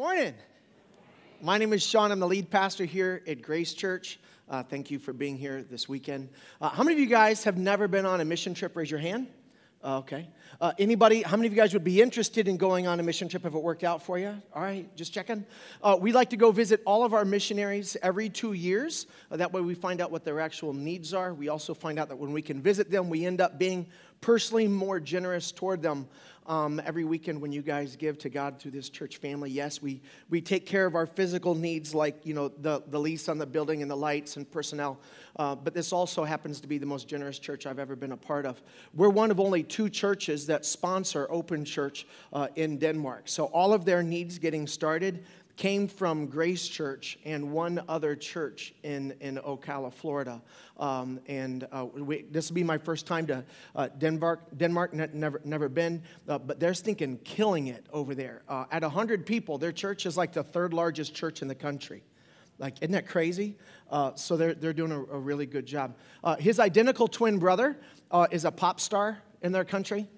morning. My name is Sean. I'm the lead pastor here at Grace Church. Uh, thank you for being here this weekend. Uh, how many of you guys have never been on a mission trip? Raise your hand. Uh, okay. Uh, anybody, how many of you guys would be interested in going on a mission trip if it worked out for you? All right, just checking. Uh, we like to go visit all of our missionaries every two years. Uh, that way we find out what their actual needs are. We also find out that when we can visit them, we end up being personally more generous toward them um, every weekend when you guys give to God through this church family. Yes, we, we take care of our physical needs like, you know, the, the lease on the building and the lights and personnel. Uh, but this also happens to be the most generous church I've ever been a part of. We're one of only two churches that sponsor Open Church uh, in Denmark. So all of their needs getting started, came from Grace Church and one other church in, in Ocala, Florida. Um, and uh, we, this will be my first time to uh, Denmark. Denmark, never, never been, uh, but they're stinking killing it over there. Uh, at 100 people, their church is like the third largest church in the country. Like, isn't that crazy? Uh, so they're, they're doing a, a really good job. Uh, his identical twin brother is a pop star in their country.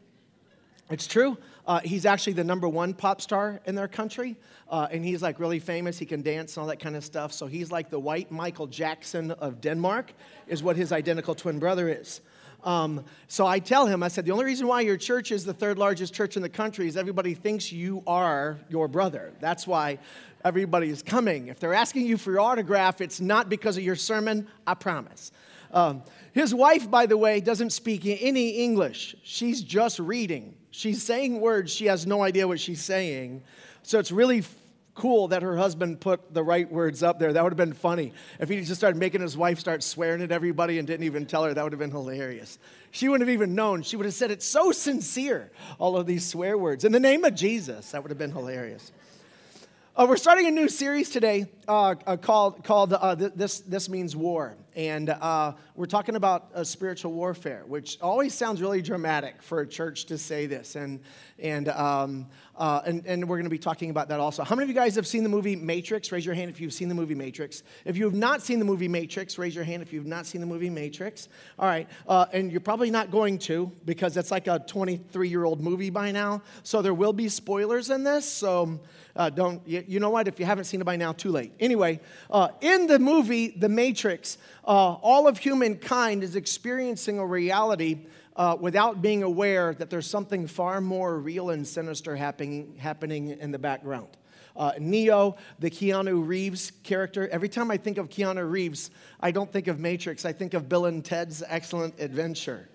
It's true. Uh, he's actually the number one pop star in their country, uh, and he's like really famous. He can dance and all that kind of stuff. So he's like the white Michael Jackson of Denmark, is what his identical twin brother is. Um, so I tell him, I said, the only reason why your church is the third largest church in the country is everybody thinks you are your brother. That's why everybody is coming. If they're asking you for your autograph, it's not because of your sermon, I promise. Um, his wife, by the way, doesn't speak any English. She's just reading. She's saying words, she has no idea what she's saying. So it's really f- cool that her husband put the right words up there. That would have been funny. If he just started making his wife start swearing at everybody and didn't even tell her, that would have been hilarious. She wouldn't have even known. She would have said it's so sincere, all of these swear words. In the name of Jesus, that would have been hilarious. Uh, we're starting a new series today uh, uh, called, called uh, this, this Means War. And uh, we're talking about uh, spiritual warfare, which always sounds really dramatic for a church to say this. And, and, um, and, and we're going to be talking about that also. How many of you guys have seen the movie Matrix? Raise your hand if you've seen the movie Matrix. If you have not seen the movie Matrix, raise your hand if you've not seen the movie Matrix. All right. and you're probably not going to because it's like a 23 year old movie by now. So there will be spoilers in this. So. Uh, don't, you, you, know what? If you haven't seen it by now, too late. Anyway, uh, in the movie The Matrix, uh, all of humankind is experiencing a reality uh, without being aware that there's something far more real and sinister happening, happening in the background. Uh, Neo, the Keanu Reeves character. Every time I think of Keanu Reeves, I don't think of Matrix. I think of Bill and Ted's Excellent Adventure.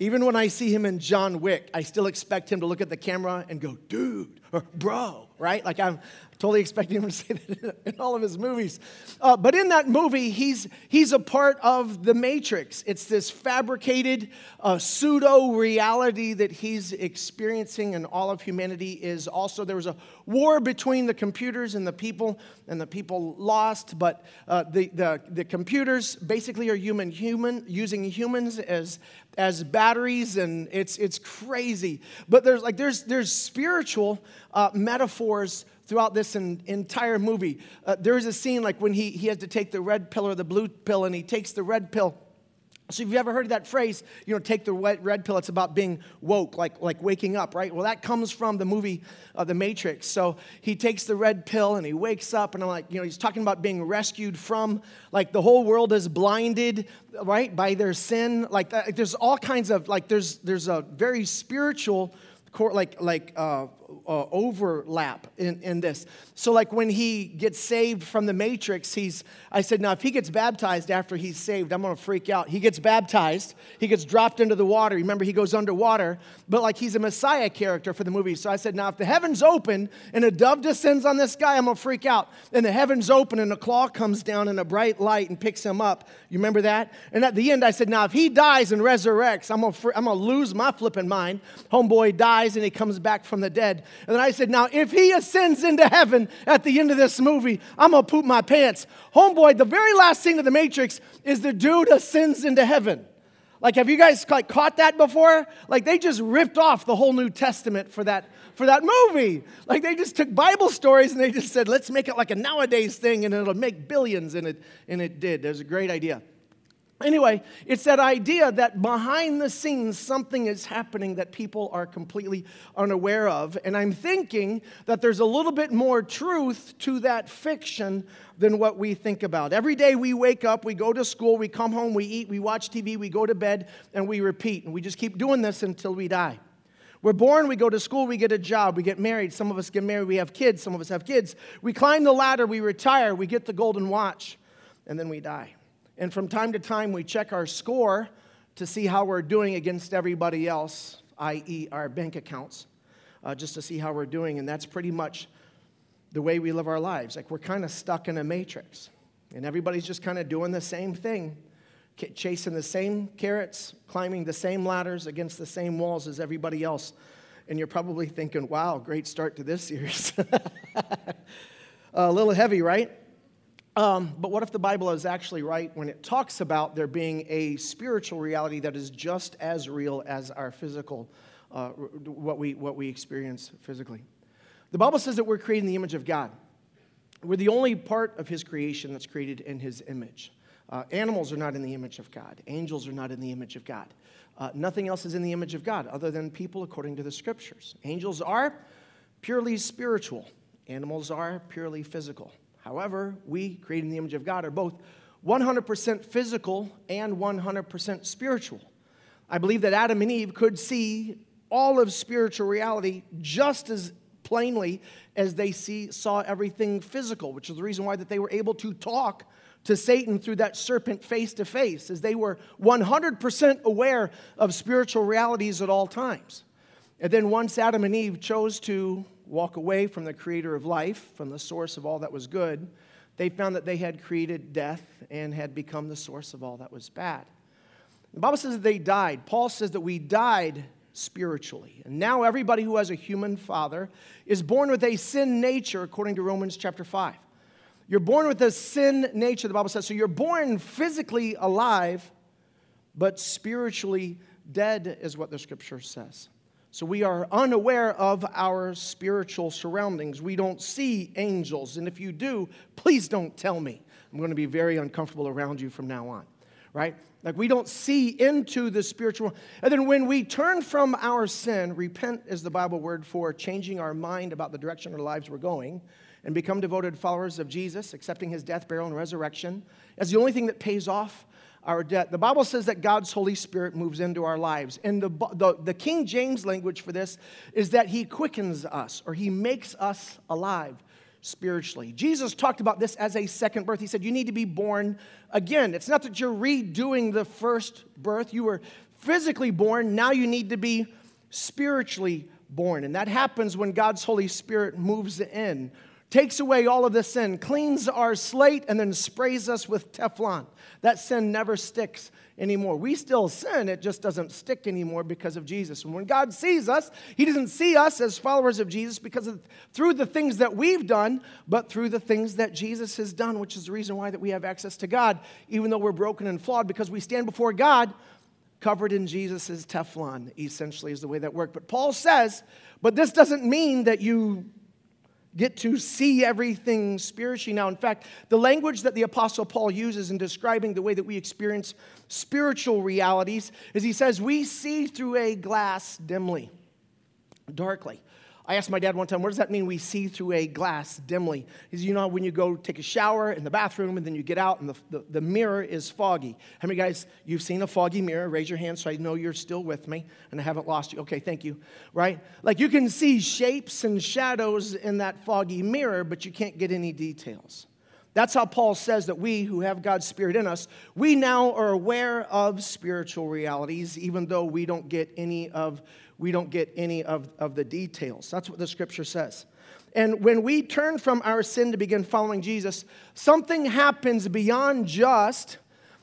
Even when I see him in John Wick, I still expect him to look at the camera and go, dude, or bro, right? Like I'm totally expecting him to say that in all of his movies. Uh, but in that movie, he's, he's a part of the Matrix. It's this fabricated uh, pseudo reality that he's experiencing, and all of humanity is also. There was a war between the computers and the people, and the people lost, but uh, the, the, the computers basically are human, human, using humans as, as batteries, and it's, it's crazy. But there's like there's, there's spiritual uh, metaphors throughout this in, entire movie. Uh, there is a scene like when he, he has to take the red pill or the blue pill, and he takes the red pill. So, if you ever heard that phrase, you know, take the red pill, it's about being woke, like, like waking up, right? Well, that comes from the movie uh, The Matrix. So, he takes the red pill and he wakes up, and I'm like, you know, he's talking about being rescued from, like, the whole world is blinded, right, by their sin. Like, that, there's all kinds of, like, there's, there's a very spiritual, like, like, uh, uh, overlap in, in this. So, like when he gets saved from the matrix, he's, I said, now if he gets baptized after he's saved, I'm gonna freak out. He gets baptized, he gets dropped into the water. Remember, he goes underwater, but like he's a Messiah character for the movie. So I said, now if the heavens open and a dove descends on this guy, I'm gonna freak out. And the heavens open and a claw comes down in a bright light and picks him up. You remember that? And at the end, I said, now if he dies and resurrects, I'm gonna, I'm gonna lose my flipping mind. Homeboy dies and he comes back from the dead. And then I said, Now, if he ascends into heaven at the end of this movie, I'm going to poop my pants. Homeboy, the very last scene of The Matrix is the dude ascends into heaven. Like, have you guys like caught that before? Like, they just ripped off the whole New Testament for that for that movie. Like, they just took Bible stories and they just said, let's make it like a nowadays thing and it'll make billions. And it, and it did. Was a great idea. Anyway, it's that idea that behind the scenes something is happening that people are completely unaware of. And I'm thinking that there's a little bit more truth to that fiction than what we think about. Every day we wake up, we go to school, we come home, we eat, we watch TV, we go to bed, and we repeat. And we just keep doing this until we die. We're born, we go to school, we get a job, we get married. Some of us get married, we have kids, some of us have kids. We climb the ladder, we retire, we get the golden watch, and then we die. And from time to time, we check our score to see how we're doing against everybody else, i.e., our bank accounts, uh, just to see how we're doing. And that's pretty much the way we live our lives. Like we're kind of stuck in a matrix, and everybody's just kind of doing the same thing, chasing the same carrots, climbing the same ladders against the same walls as everybody else. And you're probably thinking, wow, great start to this series. a little heavy, right? Um, but what if the Bible is actually right when it talks about there being a spiritual reality that is just as real as our physical, uh, what, we, what we experience physically? The Bible says that we're created in the image of God. We're the only part of His creation that's created in His image. Uh, animals are not in the image of God, angels are not in the image of God. Uh, nothing else is in the image of God other than people according to the scriptures. Angels are purely spiritual, animals are purely physical. However, we, created in the image of God, are both 100% physical and 100% spiritual. I believe that Adam and Eve could see all of spiritual reality just as plainly as they see, saw everything physical, which is the reason why that they were able to talk to Satan through that serpent face to face, as they were 100% aware of spiritual realities at all times. And then once Adam and Eve chose to walk away from the creator of life, from the source of all that was good, they found that they had created death and had become the source of all that was bad. The Bible says that they died. Paul says that we died spiritually. And now everybody who has a human father is born with a sin nature, according to Romans chapter 5. You're born with a sin nature, the Bible says. So you're born physically alive, but spiritually dead, is what the scripture says. So we are unaware of our spiritual surroundings. We don't see angels. And if you do, please don't tell me. I'm going to be very uncomfortable around you from now on, right? Like we don't see into the spiritual. And then when we turn from our sin, repent is the Bible word for changing our mind about the direction our lives were going, and become devoted followers of Jesus, accepting his death, burial, and resurrection as the only thing that pays off our debt. The Bible says that God's Holy Spirit moves into our lives. And the, the, the, King James language for this is that he quickens us or he makes us alive spiritually. Jesus talked about this as a second birth. He said, You need to be born again. It's not that you're redoing the first birth, you were physically born, now you need to be spiritually born. And that happens when God's Holy Spirit moves in takes away all of the sin, cleans our slate, and then sprays us with Teflon. That sin never sticks anymore. We still sin, it just doesn't stick anymore because of Jesus. And when God sees us, He doesn't see us as followers of Jesus because of, through the things that we've done, but through the things that Jesus has done, which is the reason why that we have access to God, even though we're broken and flawed, because we stand before God covered in Jesus' Teflon, essentially, is the way that worked. But Paul says, but this doesn't mean that you get to see everything spiritually now. In fact, the language that the Apostle Paul uses in describing the way that we experience spiritual realities is he says, We see through a glass dimly, darkly. I asked my dad one time, what does that mean we see through a glass dimly? He said, you know, when you go take a shower in the bathroom and then you get out and the, the, the, mirror is foggy. How many guys, you've seen a foggy mirror? Raise your hand so I know you're still with me and I haven't lost you. Okay, thank you. Right? Like you can see shapes and shadows in that foggy mirror, but you can't get any details. That's how Paul says that we who have God's Spirit in us, we now are aware of spiritual realities, even though we don't get any of we don't get any of, of the details. That's what the scripture says. And when we turn from our sin to begin following Jesus, something happens beyond just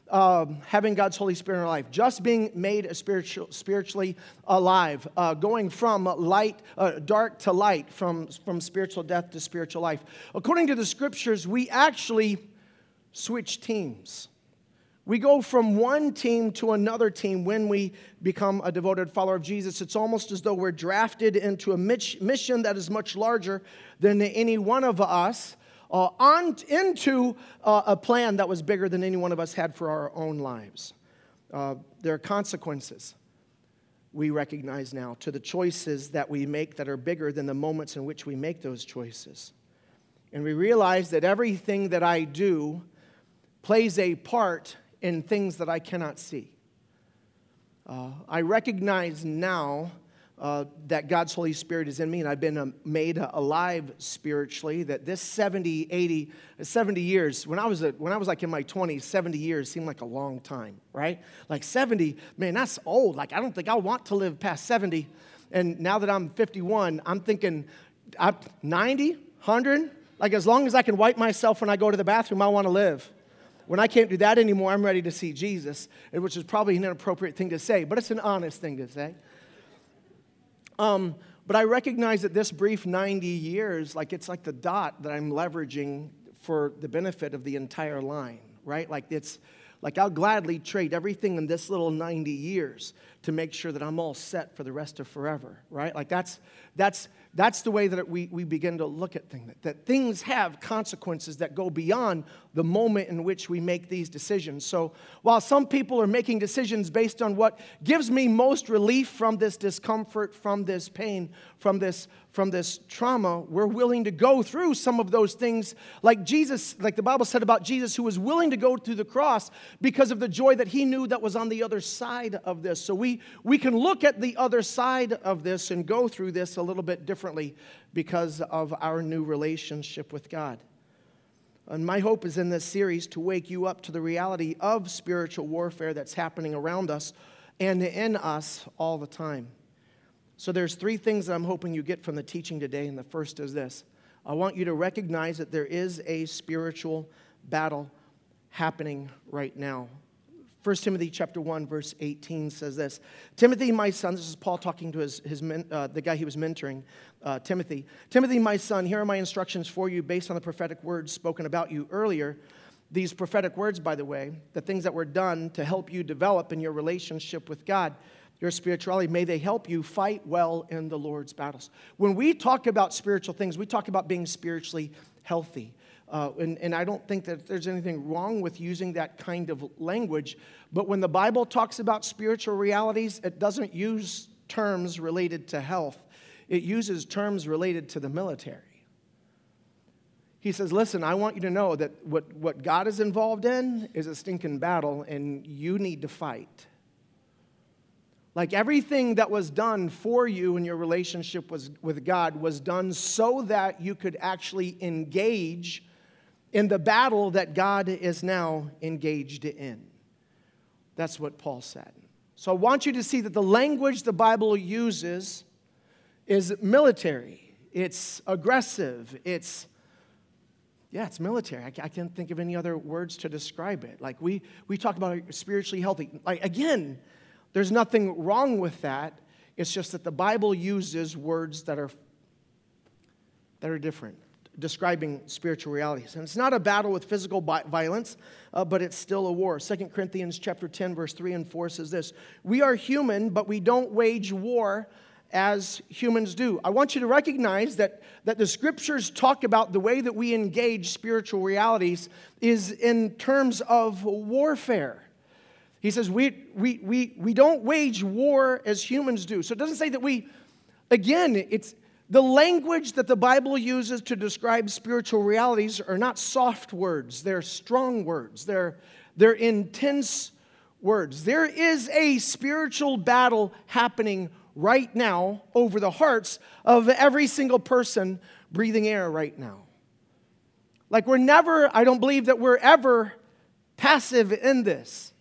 uh, having God's Holy Spirit in our life, just being made spiritual, spiritually alive, uh, going from light, uh, dark to light, from, from spiritual death to spiritual life. According to the scriptures, we actually switch teams. We go from one team to another team when we become a devoted follower of Jesus. It's almost as though we're drafted into a mission that is much larger than any one of us uh, on into uh, a plan that was bigger than any one of us had for our own lives. Uh, there are consequences we recognize now to the choices that we make that are bigger than the moments in which we make those choices. And we realize that everything that I do plays a part in things that I cannot see. Uh, I recognize now uh, that God's Holy Spirit is in me and I've been um, made alive spiritually. That this 70, 80, 70 years, when I, was a, when I was like in my 20s, 70 years seemed like a long time, right? Like 70, man, that's old. Like I don't think I want to live past 70. And now that I'm 51, I'm thinking I'm 90, 100, like as long as I can wipe myself when I go to the bathroom, I want to live. When I can't do that anymore, I'm ready to see Jesus, which is probably an inappropriate thing to say, but it's an honest thing to say. Um, but I recognize that this brief 90 years, like it's like the dot that I'm leveraging for the benefit of the entire line, right? Like it's like I'll gladly trade everything in this little 90 years to make sure that I'm all set for the rest of forever, right? Like that's that's that's the way that we, we begin to look at things, that, that things have consequences that go beyond the moment in which we make these decisions. So while some people are making decisions based on what gives me most relief from this discomfort, from this pain, from this from this trauma, we're willing to go through some of those things like Jesus, like the Bible said about Jesus, who was willing to go through the cross because of the joy that he knew that was on the other side of this. So we, we can look at the other side of this and go through this a little bit differently because of our new relationship with God. And my hope is in this series to wake you up to the reality of spiritual warfare that's happening around us and in us all the time. So there's three things that I'm hoping you get from the teaching today, and the first is this. I want you to recognize that there is a spiritual battle happening right now. 1 Timothy chapter 1 verse 18 says this Timothy my son this is Paul talking to his, his men, uh, the guy he was mentoring uh, Timothy Timothy my son here are my instructions for you based on the prophetic words spoken about you earlier these prophetic words by the way the things that were done to help you develop in your relationship with God your spirituality. May they help you fight well in the Lord's battles. When we talk about spiritual things, we talk about being spiritually healthy. Uh, and, and I don't think that there's anything wrong with using that kind of language. But when the Bible talks about spiritual realities, it doesn't use terms related to health, it uses terms related to the military. He says, Listen, I want you to know that what, what God is involved in is a stinking battle, and you need to fight. Like everything that was done for you in your relationship was, with God was done so that you could actually engage in the battle that God is now engaged in. That's what Paul said. So I want you to see that the language the Bible uses is military, it's aggressive, it's yeah, it's military. I, can't think of any other words to describe it. Like we we talk about spiritually healthy. Like again, there's nothing wrong with that. It's just that the Bible uses words that are, that are different, describing spiritual realities. And it's not a battle with physical violence, uh, but it's still a war. 2 Corinthians chapter 10, verse 3 and 4 says this We are human, but we don't wage war as humans do. I want you to recognize that, that the scriptures talk about the way that we engage spiritual realities is in terms of warfare. He says, we, we, we, we don't wage war as humans do. So it doesn't say that we, again, it's the language that the Bible uses to describe spiritual realities are not soft words, they're strong words, they're, they're intense words. There is a spiritual battle happening right now over the hearts of every single person breathing air right now. Like we're never, I don't believe that we're ever passive in this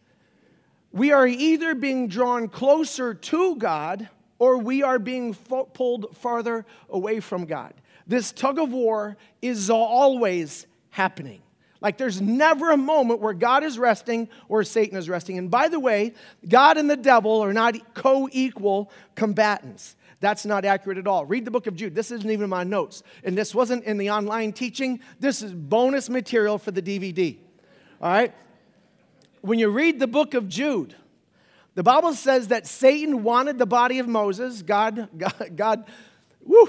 we are either being drawn closer to God or we are being fo- pulled farther away from God. This tug of war is always happening. Like there's never a moment where God is resting or Satan is resting. And by the way, God and the devil are not co equal combatants. That's not accurate at all. Read the book of Jude. This isn't even my notes. And this wasn't in the online teaching. This is bonus material for the DVD. All right? when you read the book of Jude, the Bible says that Satan wanted the body of Moses. God, God, God whew,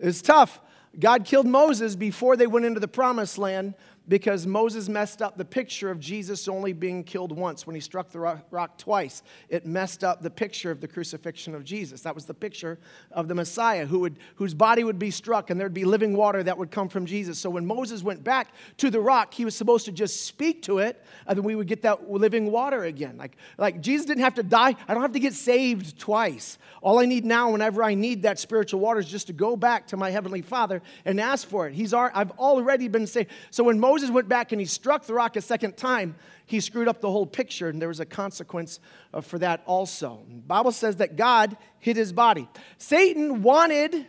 it's tough. God killed Moses before they went into the promised land because Moses messed up the picture of Jesus only being killed once when he struck the rock, twice. It messed up the picture of the crucifixion of Jesus. That was the picture of the Messiah who would, whose body would be struck and there'd be living water that would come from Jesus. So when Moses went back to the rock, he was supposed to just speak to it and then we would get that living water again. Like, like Jesus didn't have to die. I don't have to get saved twice. All I need now, whenever I need that spiritual water, is just to go back to my Heavenly Father and ask for it. He's, our, I've already been saved. So when Moses Moses went back and he struck the rock a second time, he screwed up the whole picture, and there was a consequence uh, for that also. The Bible says that God hid his body. Satan wanted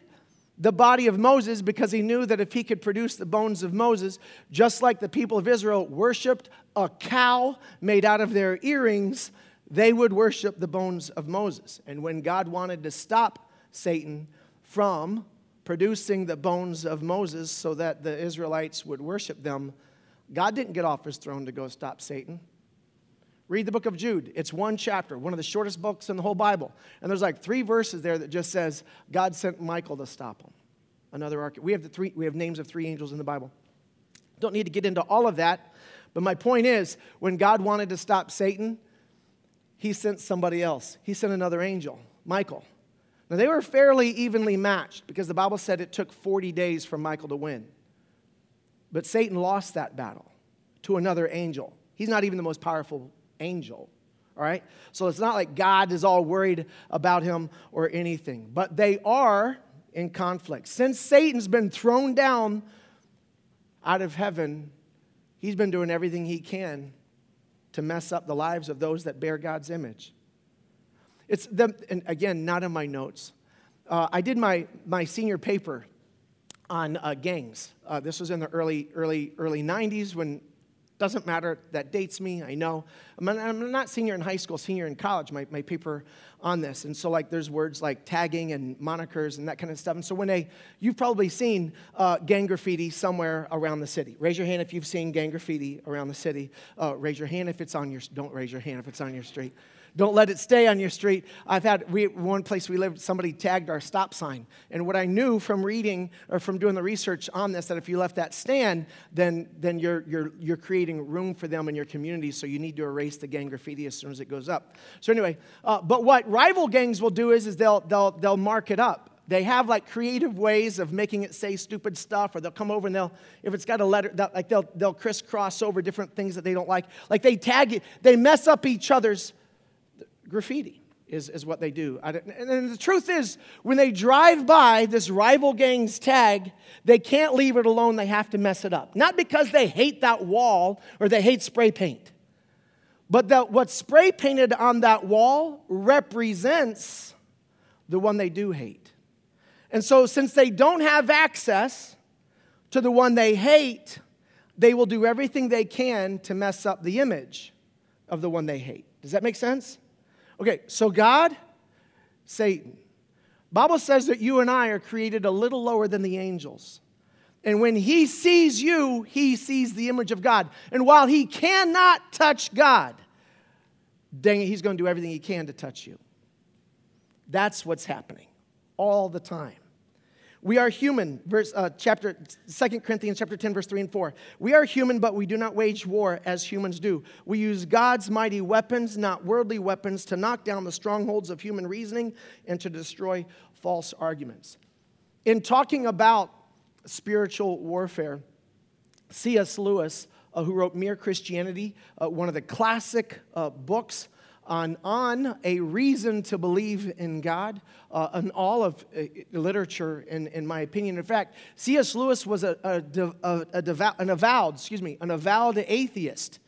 the body of Moses because he knew that if he could produce the bones of Moses, just like the people of Israel worshiped a cow made out of their earrings, they would worship the bones of Moses. And when God wanted to stop Satan from producing the bones of Moses so that the Israelites would worship them, God didn't get off his throne to go stop Satan. Read the book of Jude. It's one chapter, one of the shortest books in the whole Bible. And there's like three verses there that just says God sent Michael to stop him. Another arch- we have the three we have names of three angels in the Bible. Don't need to get into all of that, but my point is when God wanted to stop Satan, he sent somebody else. He sent another angel, Michael. Now, they were fairly evenly matched because the Bible said it took 40 days for Michael to win. But Satan lost that battle to another angel. He's not even the most powerful angel, all right? So it's not like God is all worried about him or anything. But they are in conflict. Since Satan's been thrown down out of heaven, he's been doing everything he can to mess up the lives of those that bear God's image. It's the, and again, not in my notes. Uh, I did my, my senior paper on uh, gangs. Uh, this was in the early, early, early 90s when, doesn't matter, that dates me, I know. I'm, I'm not senior in high school, senior in college, my, my paper on this. And so, like, there's words like tagging and monikers and that kind of stuff. And so, when they, you've probably seen uh, gang graffiti somewhere around the city. Raise your hand if you've seen gang graffiti around the city. Uh, raise your hand if it's on your, don't raise your hand if it's on your street. Don't let it stay on your street. I've had we, one place we lived, somebody tagged our stop sign. And what I knew from reading or from doing the research on this, that if you left that stand, then, then you're, you're, you're creating room for them in your community. So you need to erase the gang graffiti as soon as it goes up. So anyway, uh, but what rival gangs will do is, is they'll, they'll, they'll mark it up they have like creative ways of making it say stupid stuff or they'll come over and they'll if it's got a letter like they'll they'll crisscross over different things that they don't like like they tag it they mess up each other's graffiti is, is what they do. and the truth is, when they drive by this rival gang's tag, they can't leave it alone. They have to mess it up. Not because they hate that wall or they hate spray paint, but that what's spray painted on that wall represents the one they do hate. And so, since they don't have access to the one they hate, they will do everything they can to mess up the image of the one they hate. Does that make sense? Okay, so God, Satan. Bible says that you and I are created a little lower than the angels. And when he sees you, he sees the image of God. And while he cannot touch God, dang it, he's going to do everything he can to touch you. That's what's happening all the time. We are human, verse, uh, chapter, 2 Corinthians chapter 10, verse 3 and 4. We are human, but we do not wage war as humans do. We use God's mighty weapons, not worldly weapons, to knock down the strongholds of human reasoning and to destroy false arguments. In talking about spiritual warfare, C.S. Lewis, uh, who wrote Mere Christianity, uh, one of the classic uh, books on, on a reason to believe in God, uh, in all of uh, literature, in, in my opinion. In fact, C.S. Lewis was a, a, a, a devout, an avowed, excuse me, an avowed atheist.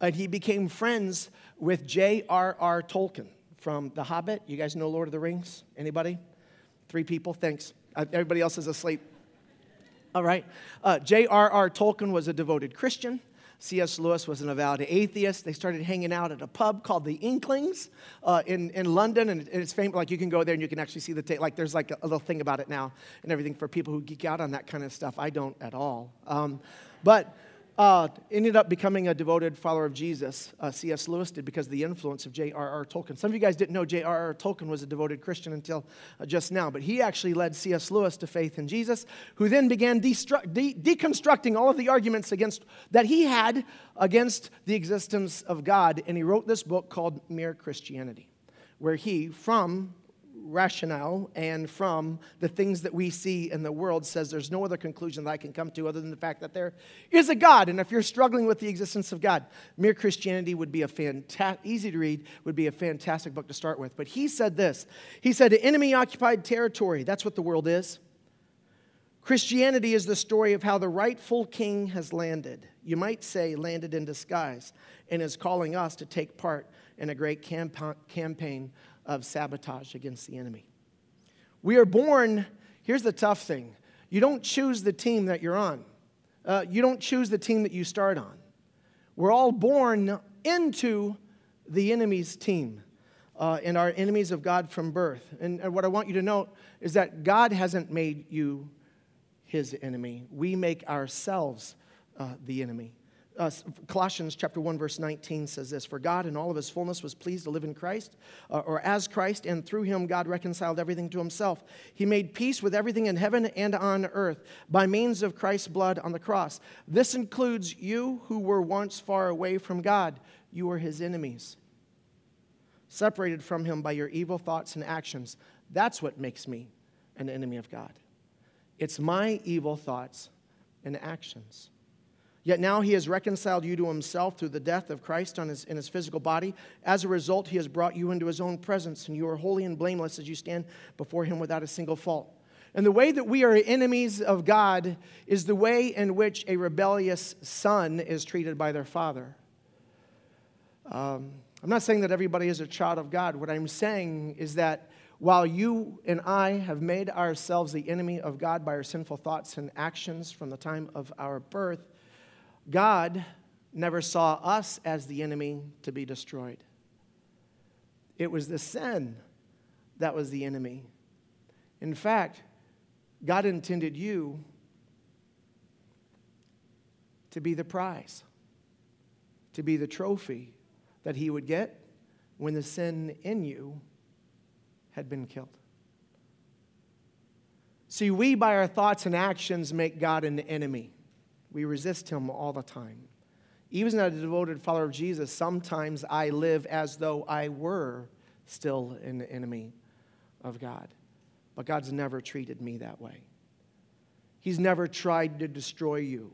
And he became friends with J.R.R. Tolkien from The Hobbit. You guys know Lord of the Rings? Anybody? Three people? Thanks. Uh, everybody else is asleep. All right. Uh, J.R.R. Tolkien was a devoted Christian. C.S. Lewis was an avowed atheist. They started hanging out at a pub called the Inklings uh, in, in London, and it's famous. Like you can go there and you can actually see the ta- like. There's like a, little thing about it now and everything for people who geek out on that kind of stuff. I don't at all. Um, but uh, ended up becoming a devoted follower of Jesus. Uh, C.S. Lewis did because of the influence of J.R.R. Tolkien. Some of you guys didn't know J.R.R. Tolkien was a devoted Christian until uh, just now, but he actually led C.S. Lewis to faith in Jesus, who then began destru- de- deconstructing all of the arguments against that he had against the existence of God, and he wrote this book called Mere Christianity, where he, from rationale and from the things that we see in the world says there's no other conclusion that I can come to other than the fact that there is a God. And if you're struggling with the existence of God, Mere Christianity would be a fantastic, easy to read, would be a fantastic book to start with. But he said this He said, enemy occupied territory, that's what the world is. Christianity is the story of how the rightful king has landed. You might say landed in disguise and is calling us to take part in a great camp- campaign of sabotage against the enemy. We are born, here's the tough thing you don't choose the team that you're on, uh, you don't choose the team that you start on. We're all born into the enemy's team. Uh, and are enemies of God from birth. And, and what I want you to note is that God hasn't made you his enemy. We make ourselves uh, the enemy uh, Colossians chapter 1 verse 19 says this for God in all of his fullness was pleased to live in Christ uh, or as Christ and through him God reconciled everything to himself. He made peace with everything in heaven and on earth by means of Christ's blood on the cross. This includes you who were once far away from God. You were his enemies separated from him by your evil thoughts and actions. That's what makes me an enemy of God. It's my evil thoughts and actions Yet now he has reconciled you to himself through the death of Christ on his, in his physical body. As a result, he has brought you into his own presence, and you are holy and blameless as you stand before him without a single fault. And the way that we are enemies of God is the way in which a rebellious son is treated by their father. Um, I'm not saying that everybody is a child of God. What I'm saying is that while you and I have made ourselves the enemy of God by our sinful thoughts and actions from the time of our birth, God never saw us as the enemy to be destroyed. It was the sin that was the enemy. In fact, God intended you to be the prize, to be the trophy that He would get when the sin in you had been killed. See, we by our thoughts and actions make God an enemy. We resist him all the time. Even as a devoted follower of Jesus, sometimes I live as though I were still an enemy of God. But God's never treated me that way. He's never tried to destroy you.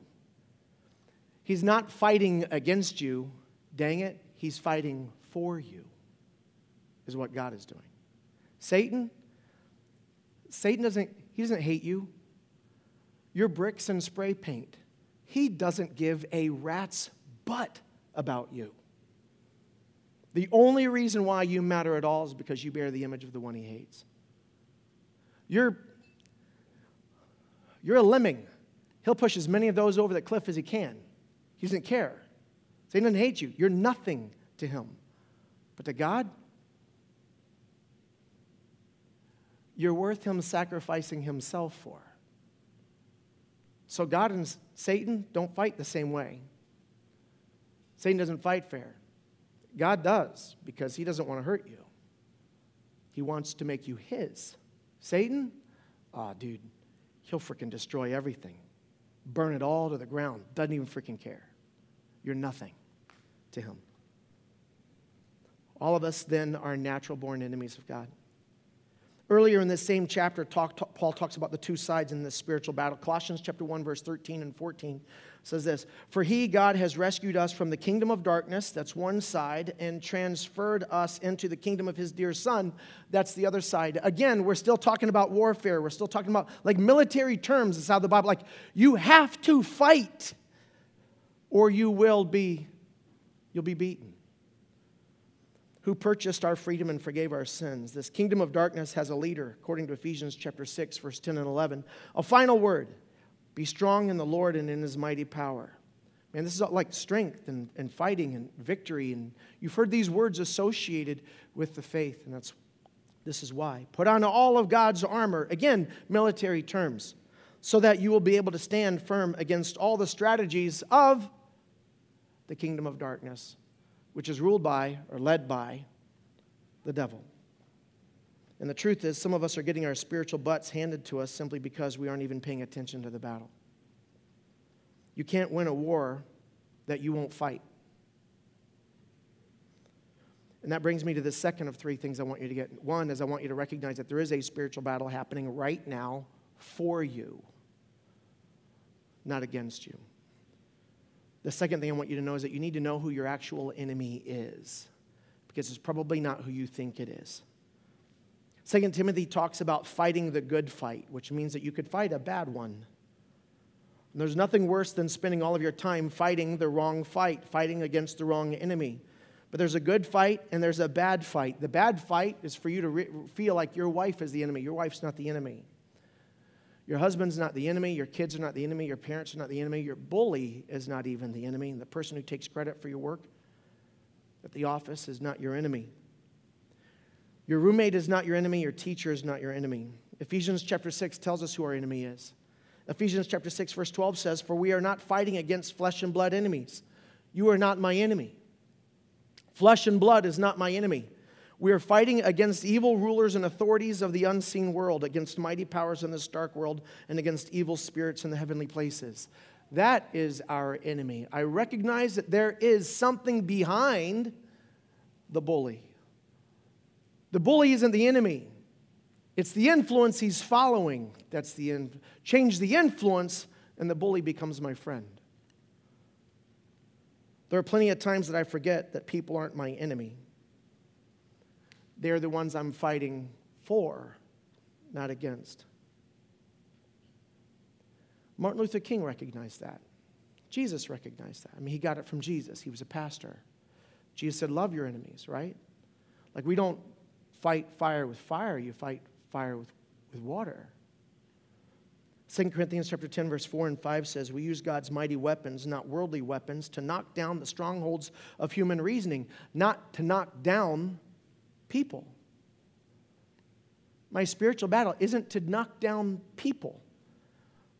He's not fighting against you. Dang it, he's fighting for you, is what God is doing. Satan, Satan doesn't, he doesn't hate you. You're bricks and spray paint. He doesn't give a rat's butt about you. The only reason why you matter at all is because you bear the image of the one he hates. You're, you're a lemming. He'll push as many of those over the cliff as he can. He doesn't care. Satan doesn't hate you. You're nothing to him. But to God, you're worth him sacrificing himself for. So God and Satan don't fight the same way. Satan doesn't fight fair. God does because he doesn't want to hurt you. He wants to make you his. Satan, ah, oh, dude, he'll freaking destroy everything, burn it all to the ground. Doesn't even freaking care. You're nothing to him. All of us then are natural born enemies of God. Earlier in this same chapter, talk, talk, Paul talks about the two sides in this spiritual battle. Colossians chapter 1, verse 13 and 14 says this For he, God, has rescued us from the kingdom of darkness, that's one side, and transferred us into the kingdom of his dear son, that's the other side. Again, we're still talking about warfare. We're still talking about like military terms. It's how the Bible, like, you have to fight or you will be, you'll be beaten who purchased our freedom and forgave our sins. This kingdom of darkness has a leader, according to Ephesians chapter 6, verse 10 and 11. A final word be strong in the Lord and in his mighty power. Man, this is like strength and, and fighting and victory. And you've heard these words associated with the faith, and that's this is why. Put on all of God's armor. Again, military terms. so that you will be able to stand firm against all the strategies of the kingdom of darkness, which is ruled by or led by the devil. And the truth is, some of us are getting our spiritual butts handed to us simply because we aren't even paying attention to the battle. You can't win a war that you won't fight. And that brings me to the second of three things I want you to get. One is I want you to recognize that there is a spiritual battle happening right now for you, not against you. The second thing I want you to know is that you need to know who your actual enemy is, because it's probably not who you think it is. Second Timothy talks about fighting the good fight, which means that you could fight a bad one. And there's nothing worse than spending all of your time fighting the wrong fight, fighting against the wrong enemy. But there's a good fight and there's a bad fight. The bad fight is for you to re- feel like your wife is the enemy. Your wife's not the enemy. Your husband's not the enemy. Your kids are not the enemy. Your parents are not the enemy. Your bully is not even the enemy. The person who takes credit for your work at the office is not your enemy. Your roommate is not your enemy. Your teacher is not your enemy. Ephesians chapter 6 tells us who our enemy is. Ephesians chapter 6, verse 12 says, For we are not fighting against flesh and blood enemies. You are not my enemy. Flesh and blood is not my enemy. We are fighting against evil rulers and authorities of the unseen world, against mighty powers in this dark world, and against evil spirits in the heavenly places. That is our enemy. I recognize that there is something behind the bully. The bully isn't the enemy, it's the influence he's following. That's the in- change the influence, and the bully becomes my friend. There are plenty of times that I forget that people aren't my enemy. They're the ones I'm fighting for, not against. Martin Luther King recognized that. Jesus recognized that. I mean, he got it from Jesus. He was a pastor. Jesus said, Love your enemies, right? Like, we don't fight fire with fire, you fight fire with, with water. 2 Corinthians chapter 10 verse 4 and 5 says we use God's mighty weapons not worldly weapons to knock down the strongholds of human reasoning not to knock down people. My spiritual battle isn't to knock down people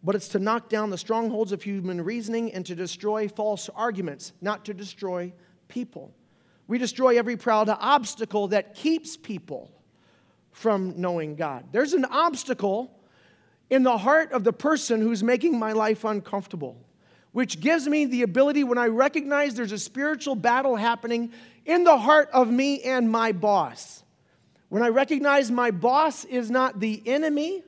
but it's to knock down the strongholds of human reasoning and to destroy false arguments not to destroy people. We destroy every proud obstacle that keeps people from knowing God. There's an obstacle in the heart of the person who's making my life uncomfortable, which gives me the ability when I recognize there's a spiritual battle happening in the heart of me and my boss. When I recognize my boss is not the enemy,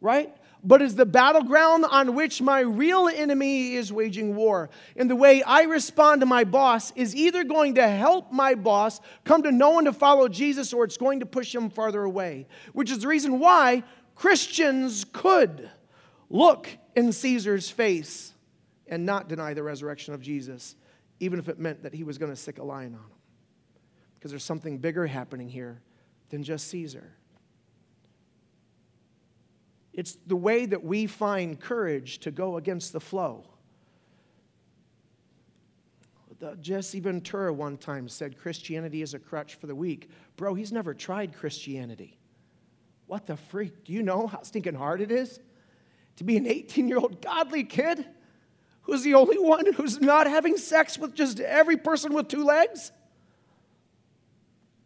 right? But is the battleground on which my real enemy is waging war. And the way I respond to my boss is either going to help my boss come to know and to follow Jesus or it's going to push him farther away. Which is the reason why Christians could look in Caesar's face and not deny the resurrection of Jesus, even if it meant that he was going to stick a lion on him. Because there's something bigger happening here than just Caesar. It's the way that we find courage to go against the flow. Jesse Ventura one time said Christianity is a crutch for the weak. Bro, he's never tried Christianity. What the freak? Do you know how stinking hard it is to be an 18 year old godly kid who's the only one who's not having sex with just every person with two legs?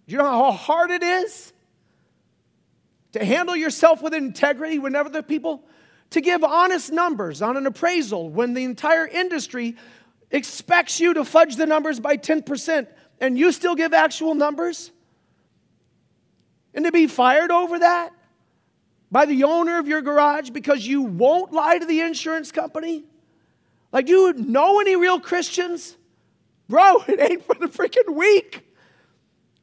Do you know how hard it is to handle yourself with integrity whenever the people, to give honest numbers on an appraisal when the entire industry expects you to fudge the numbers by 10% and you still give actual numbers? And to be fired over that by the owner of your garage because you won't lie to the insurance company? Like, do you know any real Christians? Bro, it ain't for the freaking weak.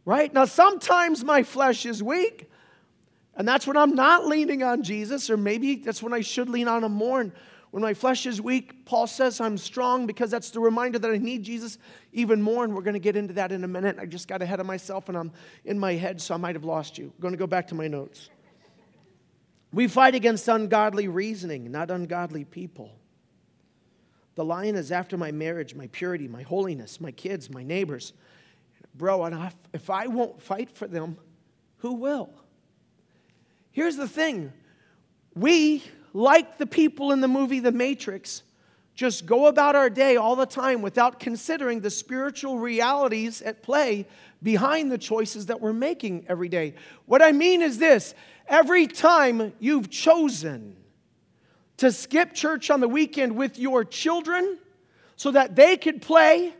Right? Now, sometimes my flesh is weak, and that's when I'm not leaning on Jesus, or maybe that's when I should lean on him more. And when my flesh is weak, Paul says I'm strong because that's the reminder that I need Jesus even more. And we're going to get into that in a minute. I just got ahead of myself and I'm in my head, so I might have lost you. I'm going to go back to my notes. We fight against ungodly reasoning, not ungodly people. The lion is after my marriage, my purity, my holiness, my kids, my neighbors. Bro, and if I won't fight for them, who will? Here's the thing we like the people in the movie The Matrix, just go about our day all the time without considering the spiritual realities at play behind the choices that we're making every day. What I mean is this every time you've chosen to skip church on the weekend with your children so that they could play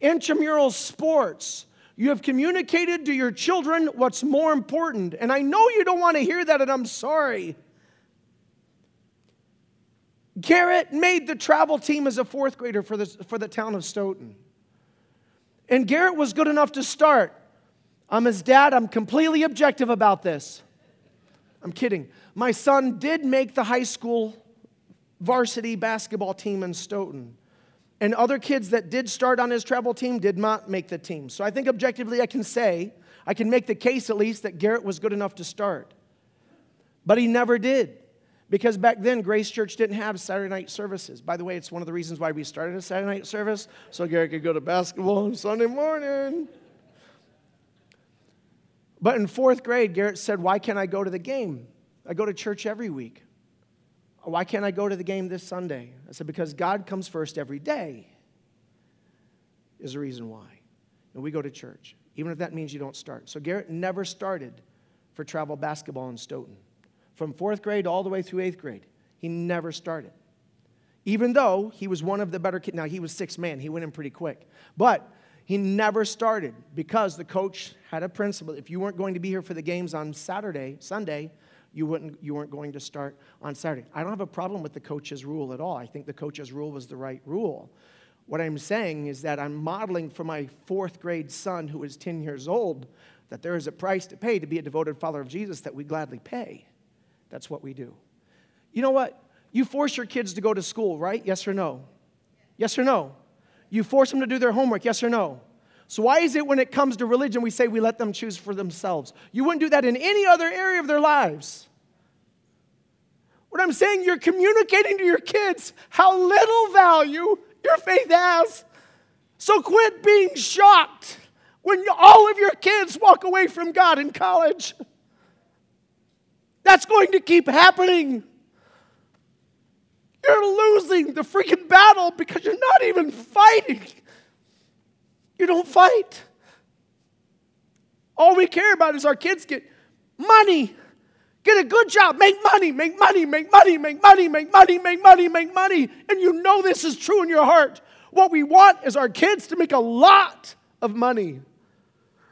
intramural sports, you have communicated to your children what's more important. And I know you don't want to hear that, and I'm sorry. Garrett made the travel team as a fourth grader for the, for the town of Stoughton. And Garrett was good enough to start. I'm his dad, I'm completely objective about this. I'm kidding. My son did make the high school varsity basketball team in Stoughton. And other kids that did start on his travel team did not make the team. So I think objectively I can say, I can make the case at least that Garrett was good enough to start. But he never did. Because back then, Grace Church didn't have Saturday night services. By the way, it's one of the reasons why we started a Saturday night service, so Garrett could go to basketball on Sunday morning. But in fourth grade, Garrett said, Why can't I go to the game? I go to church every week. Why can't I go to the game this Sunday? I said, Because God comes first every day, is the reason why. And we go to church, even if that means you don't start. So Garrett never started for travel basketball in Stoughton. From fourth grade all the way through eighth grade, he never started. Even though he was one of the better kids. Now, he was six man, he went in pretty quick. But he never started because the coach had a principle. If you weren't going to be here for the games on Saturday, Sunday, you, wouldn't, you weren't going to start on Saturday. I don't have a problem with the coach's rule at all. I think the coach's rule was the right rule. What I'm saying is that I'm modeling for my fourth grade son, who is 10 years old, that there is a price to pay to be a devoted follower of Jesus that we gladly pay. That's what we do. You know what? You force your kids to go to school, right? Yes or no? Yes or no? You force them to do their homework, yes or no? So, why is it when it comes to religion, we say we let them choose for themselves? You wouldn't do that in any other area of their lives. What I'm saying, you're communicating to your kids how little value your faith has. So, quit being shocked when all of your kids walk away from God in college. That's going to keep happening. You're losing the freaking battle because you're not even fighting. You don't fight. All we care about is our kids get money, get a good job, make money, make money, make money, make money, make money, make money, make money. And you know this is true in your heart. What we want is our kids to make a lot of money.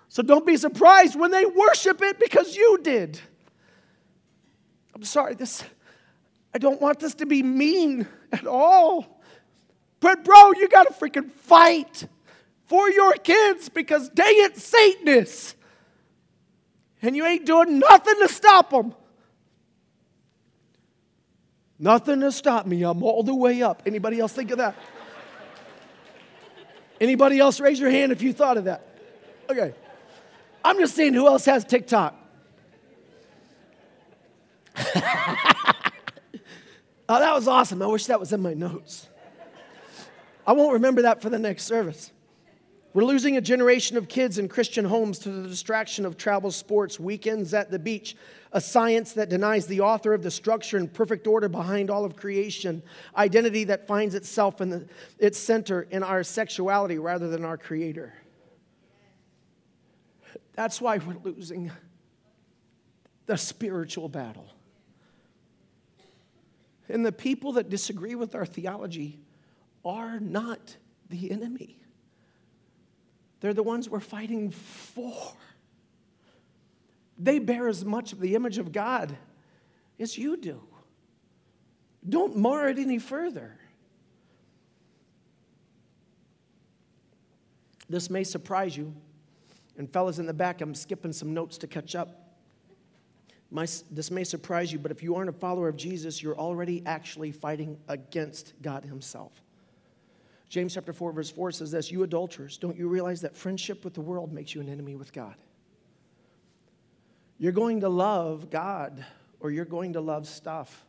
So don't be surprised when they worship it because you did. I'm sorry, this I don't want this to be mean at all. But bro, you got to freaking fight for your kids because dang it, Satan is. And you ain't doing nothing to stop them. Nothing to stop me. I'm all the way up. Anybody else think of that? Anybody else raise your hand if you thought of that? Okay. I'm just seeing who else has TikTok? oh, that was awesome. I wish that was in my notes. I won't remember that for the next service. We're losing a generation of kids in Christian homes to the distraction of travel sports, weekends at the beach, a science that denies the author of the structure and perfect order behind all of creation, identity that finds itself in the, its center in our sexuality rather than our creator. That's why we're losing the spiritual battle. And the people that disagree with our theology are not the enemy. They're the ones we're fighting for. They bear as much of the image of God as you do. Don't mar it any further. This may surprise you. And, fellas in the back, I'm skipping some notes to catch up. My, this may surprise you, but if you aren't a follower of Jesus, you're already actually fighting against God Himself. James chapter 4, verse 4 says this You adulterers, don't you realize that friendship with the world makes you an enemy with God? You're going to love God or you're going to love stuff.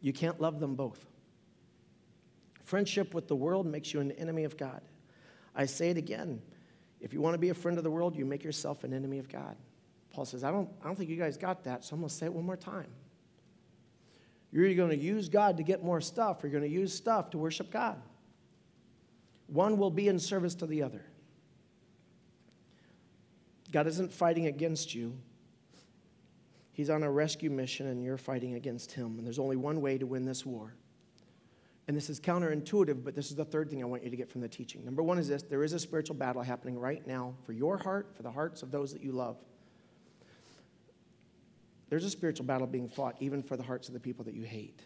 You can't love them both. Friendship with the world makes you an enemy of God. I say it again. If you want to be a friend of the world, you make yourself an enemy of God. Paul says, I don't, I don't think you guys got that, so I'm going to say it one more time. You're going to use God to get more stuff, or you're going to use stuff to worship God. One will be in service to the other. God isn't fighting against you. He's on a rescue mission and you're fighting against him. And there's only one way to win this war. And this is counterintuitive, but this is the third thing I want you to get from the teaching. Number one is this there is a spiritual battle happening right now for your heart, for the hearts of those that you love. There's a spiritual battle being fought even for the hearts of the people that you hate.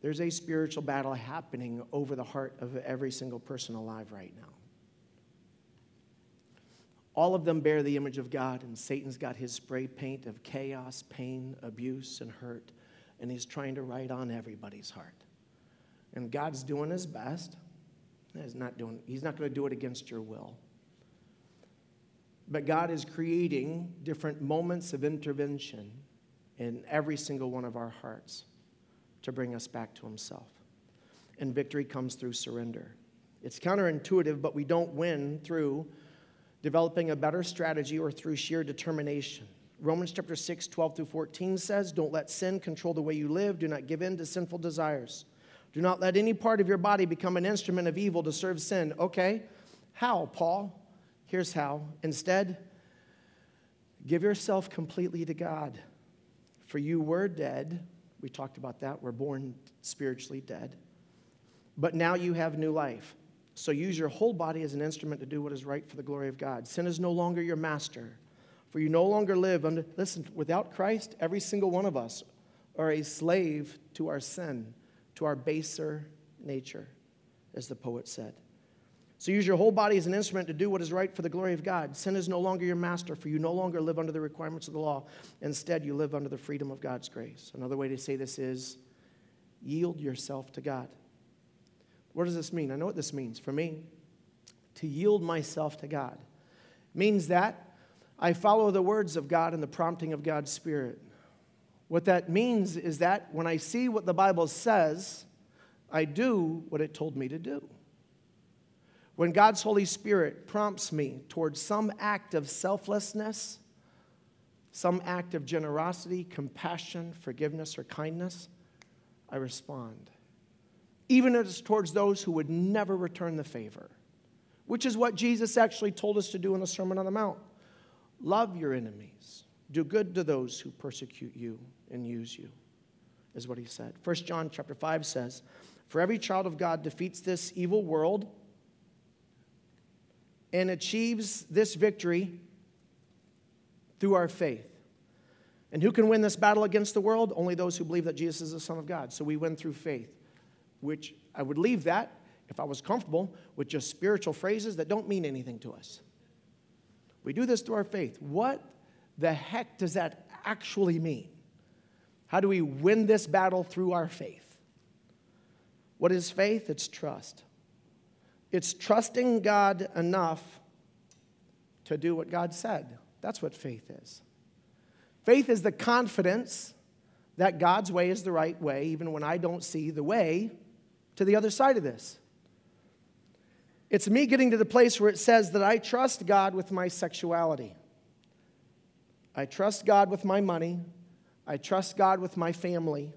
There's a spiritual battle happening over the heart of every single person alive right now. All of them bear the image of God, and Satan's got his spray paint of chaos, pain, abuse, and hurt, and he's trying to write on everybody's heart. And God's doing his best. He's not, not going to do it against your will. But God is creating different moments of intervention in every single one of our hearts to bring us back to Himself. And victory comes through surrender. It's counterintuitive, but we don't win through developing a better strategy or through sheer determination. Romans chapter 6, 12 through 14 says, Don't let sin control the way you live. Do not give in to sinful desires. Do not let any part of your body become an instrument of evil to serve sin. Okay, how, Paul? Here's how. Instead, give yourself completely to God. For you were dead. We talked about that. We're born spiritually dead. But now you have new life. So use your whole body as an instrument to do what is right for the glory of God. Sin is no longer your master, for you no longer live under, listen, without Christ, every single one of us are a slave to our sin, to our baser nature, as the poet said. So use your whole body as an instrument to do what is right for the glory of God. Sin is no longer your master, for you no longer live under the requirements of the law. Instead, you live under the freedom of God's grace. Another way to say this is yield yourself to God. What does this mean? I know what this means. For me, to yield myself to God means that I follow the words of God and the prompting of God's Spirit. What that means is that when I see what the Bible says, I do what it told me to do. When God's Holy Spirit prompts me towards some act of selflessness, some act of generosity, compassion, forgiveness, or kindness, I respond even as towards those who would never return the favor, which is what Jesus actually told us to do in the Sermon on the Mount. Love your enemies, do good to those who persecute you and use you, is what he said. 1 John chapter 5 says, For every child of God defeats this evil world and achieves this victory through our faith. And who can win this battle against the world? Only those who believe that Jesus is the Son of God. So we win through faith which I would leave that, if I was comfortable, with just spiritual phrases that don't mean anything to us. We do this through our faith. What the heck does that actually mean? How do we win this battle through our faith? What is faith? It's trust. It's trusting God enough to do what God said. That's what faith is. Faith is the confidence that God's way is the right way, even when I don't see the way to the other side of this. It's me getting to the place where it says that I trust God with my sexuality. I trust God with my money. I trust God with my family.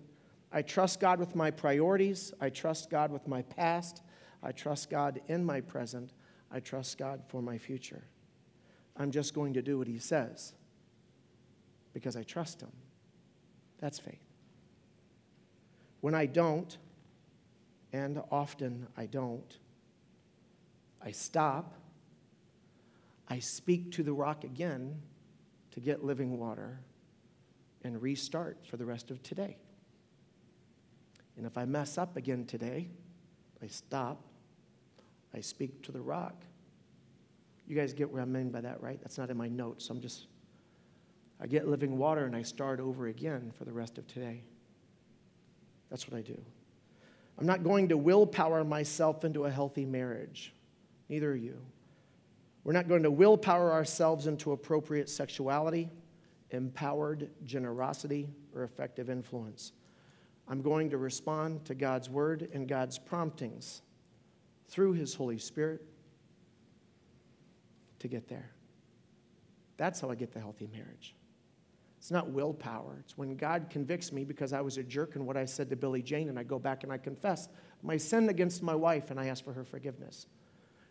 I trust God with my priorities. I trust God with my past. I trust God in my present. I trust God for my future. I'm just going to do what He says because I trust Him. That's faith. When I don't, and often I don't. I stop. I speak to the rock again to get living water and restart for the rest of today. And if I mess up again today, I stop. I speak to the rock. You guys get what I mean by that, right? That's not in my notes. I'm just, I get living water and I start over again for the rest of today. That's what I do. I'm not going to willpower myself into a healthy marriage. Neither are you. We're not going to willpower ourselves into appropriate sexuality, empowered generosity, or effective influence. I'm going to respond to God's word and God's promptings through His Holy Spirit to get there. That's how I get the healthy marriage. It's not willpower. It's when God convicts me because I was a jerk in what I said to Billy Jane, and I go back and I confess my sin against my wife and I ask for her forgiveness.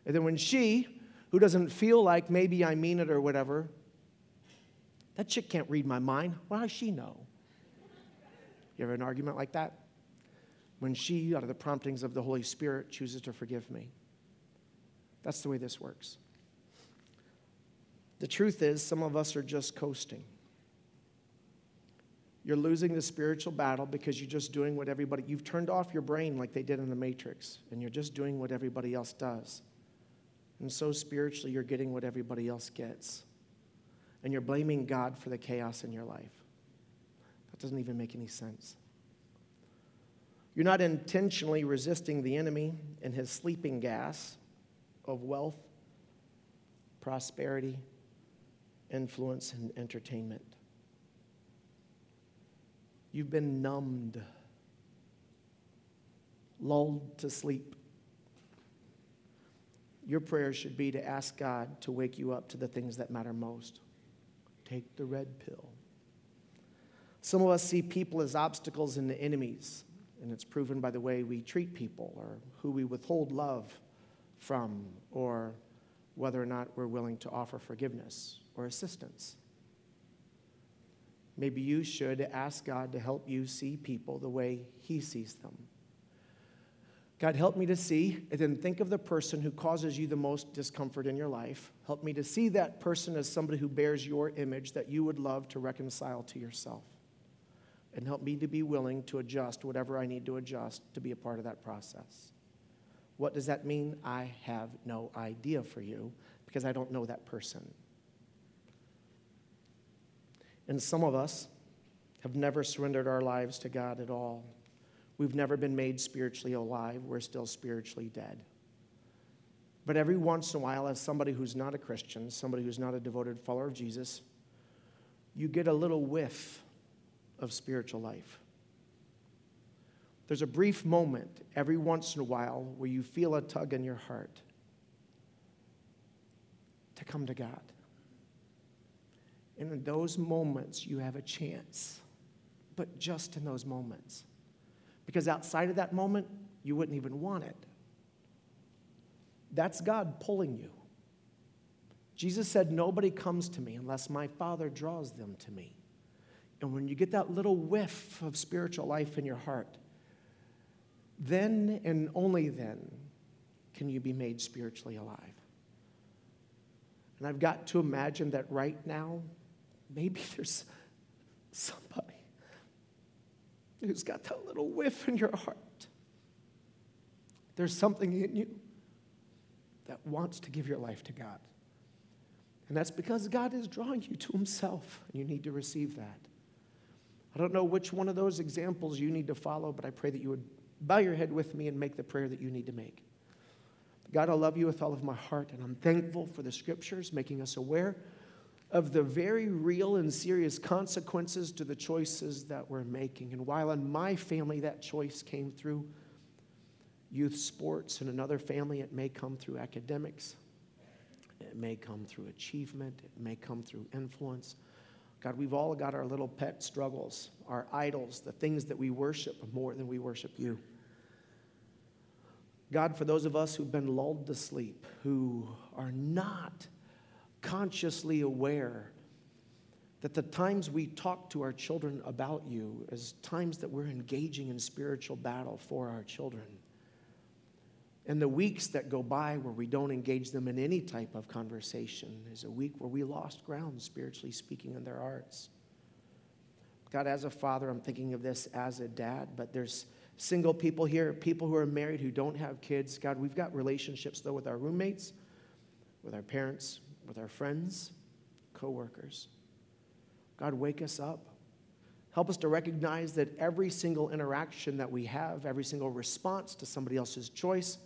And then when she, who doesn't feel like maybe I mean it or whatever, that chick can't read my mind. Well, how does she know? You ever an argument like that? When she, out of the promptings of the Holy Spirit, chooses to forgive me. That's the way this works. The truth is, some of us are just coasting. You're losing the spiritual battle because you're just doing what everybody, you've turned off your brain like they did in the Matrix, and you're just doing what everybody else does. And so spiritually, you're getting what everybody else gets. And you're blaming God for the chaos in your life. That doesn't even make any sense. You're not intentionally resisting the enemy and his sleeping gas of wealth, prosperity, influence, and entertainment. You've been numbed, lulled to sleep. Your prayer should be to ask God to wake you up to the things that matter most. Take the red pill. Some of us see people as obstacles and enemies, and it's proven by the way we treat people or who we withhold love from or whether or not we're willing to offer forgiveness or assistance. Maybe you should ask God to help you see people the way He sees them. God, help me to see and then think of the person who causes you the most discomfort in your life. Help me to see that person as somebody who bears your image that you would love to reconcile to yourself. And help me to be willing to adjust whatever I need to adjust to be a part of that process. What does that mean? I have no idea for you because I don't know that person. And some of us have never surrendered our lives to God at all. We've never been made spiritually alive. We're still spiritually dead. But every once in a while, as somebody who's not a Christian, somebody who's not a devoted follower of Jesus, you get a little whiff of spiritual life. There's a brief moment every once in a while where you feel a tug in your heart to come to God. And in those moments, you have a chance, but just in those moments. Because outside of that moment, you wouldn't even want it. That's God pulling you. Jesus said, Nobody comes to me unless my Father draws them to me. And when you get that little whiff of spiritual life in your heart, then and only then can you be made spiritually alive. And I've got to imagine that right now, maybe there's somebody who's got that little whiff in your heart. There's something in you that wants to give your life to God. And that's because God is drawing you to Himself, and you need to receive that. I don't know which one of those examples you need to follow, but I pray that you would bow your head with me and make the prayer that you need to make. God, I love you with all of my heart, and I'm thankful for the scriptures making us aware of the very real and serious consequences to the choices that we're making. And while in my family that choice came through youth sports, in another family it may come through academics, it may come through achievement, it may come through influence. God, we've all got our little pet struggles, our idols, the things that we worship more than we worship you. God, for those of us who've been lulled to sleep, who are not consciously aware that the times we talk to our children about you is times that we're engaging in spiritual battle for our children. And the weeks that go by where we don't engage them in any type of conversation is a week where we lost ground, spiritually speaking, in their hearts. God, as a father, I'm thinking of this as a dad, but there's single people here, people who are married who don't have kids. God, we've got relationships, though, with our roommates, with our parents, with our friends, coworkers. God, wake us up. Help us to recognize that every single interaction that we have, every single response to somebody else's choice,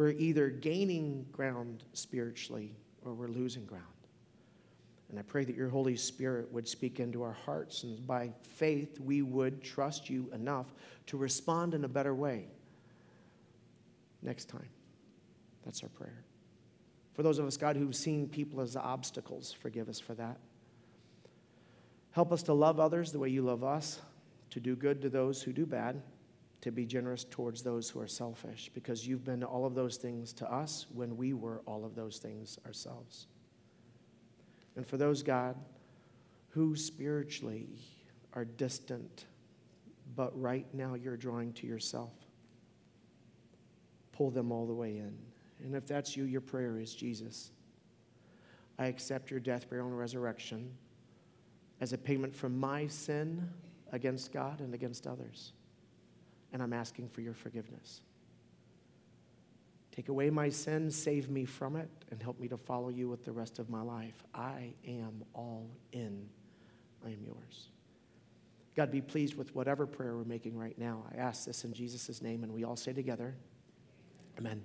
we're either gaining ground spiritually or we're losing ground. And I pray that your Holy Spirit would speak into our hearts, and by faith, we would trust you enough to respond in a better way next time. That's our prayer. For those of us, God, who've seen people as obstacles, forgive us for that. Help us to love others the way you love us, to do good to those who do bad, to be generous towards those who are selfish, because you've been all of those things to us when we were all of those things ourselves. And for those, God, who spiritually are distant, but right now you're drawing to yourself, pull them all the way in. And if that's you, your prayer is Jesus, I accept your death, burial, and resurrection as a payment for my sin against God and against others. And I'm asking for your forgiveness. Take away my sin, save me from it, and help me to follow you with the rest of my life. I am all in. I am yours. God, be pleased with whatever prayer we're making right now. I ask this in Jesus' name, and we all say together, Amen.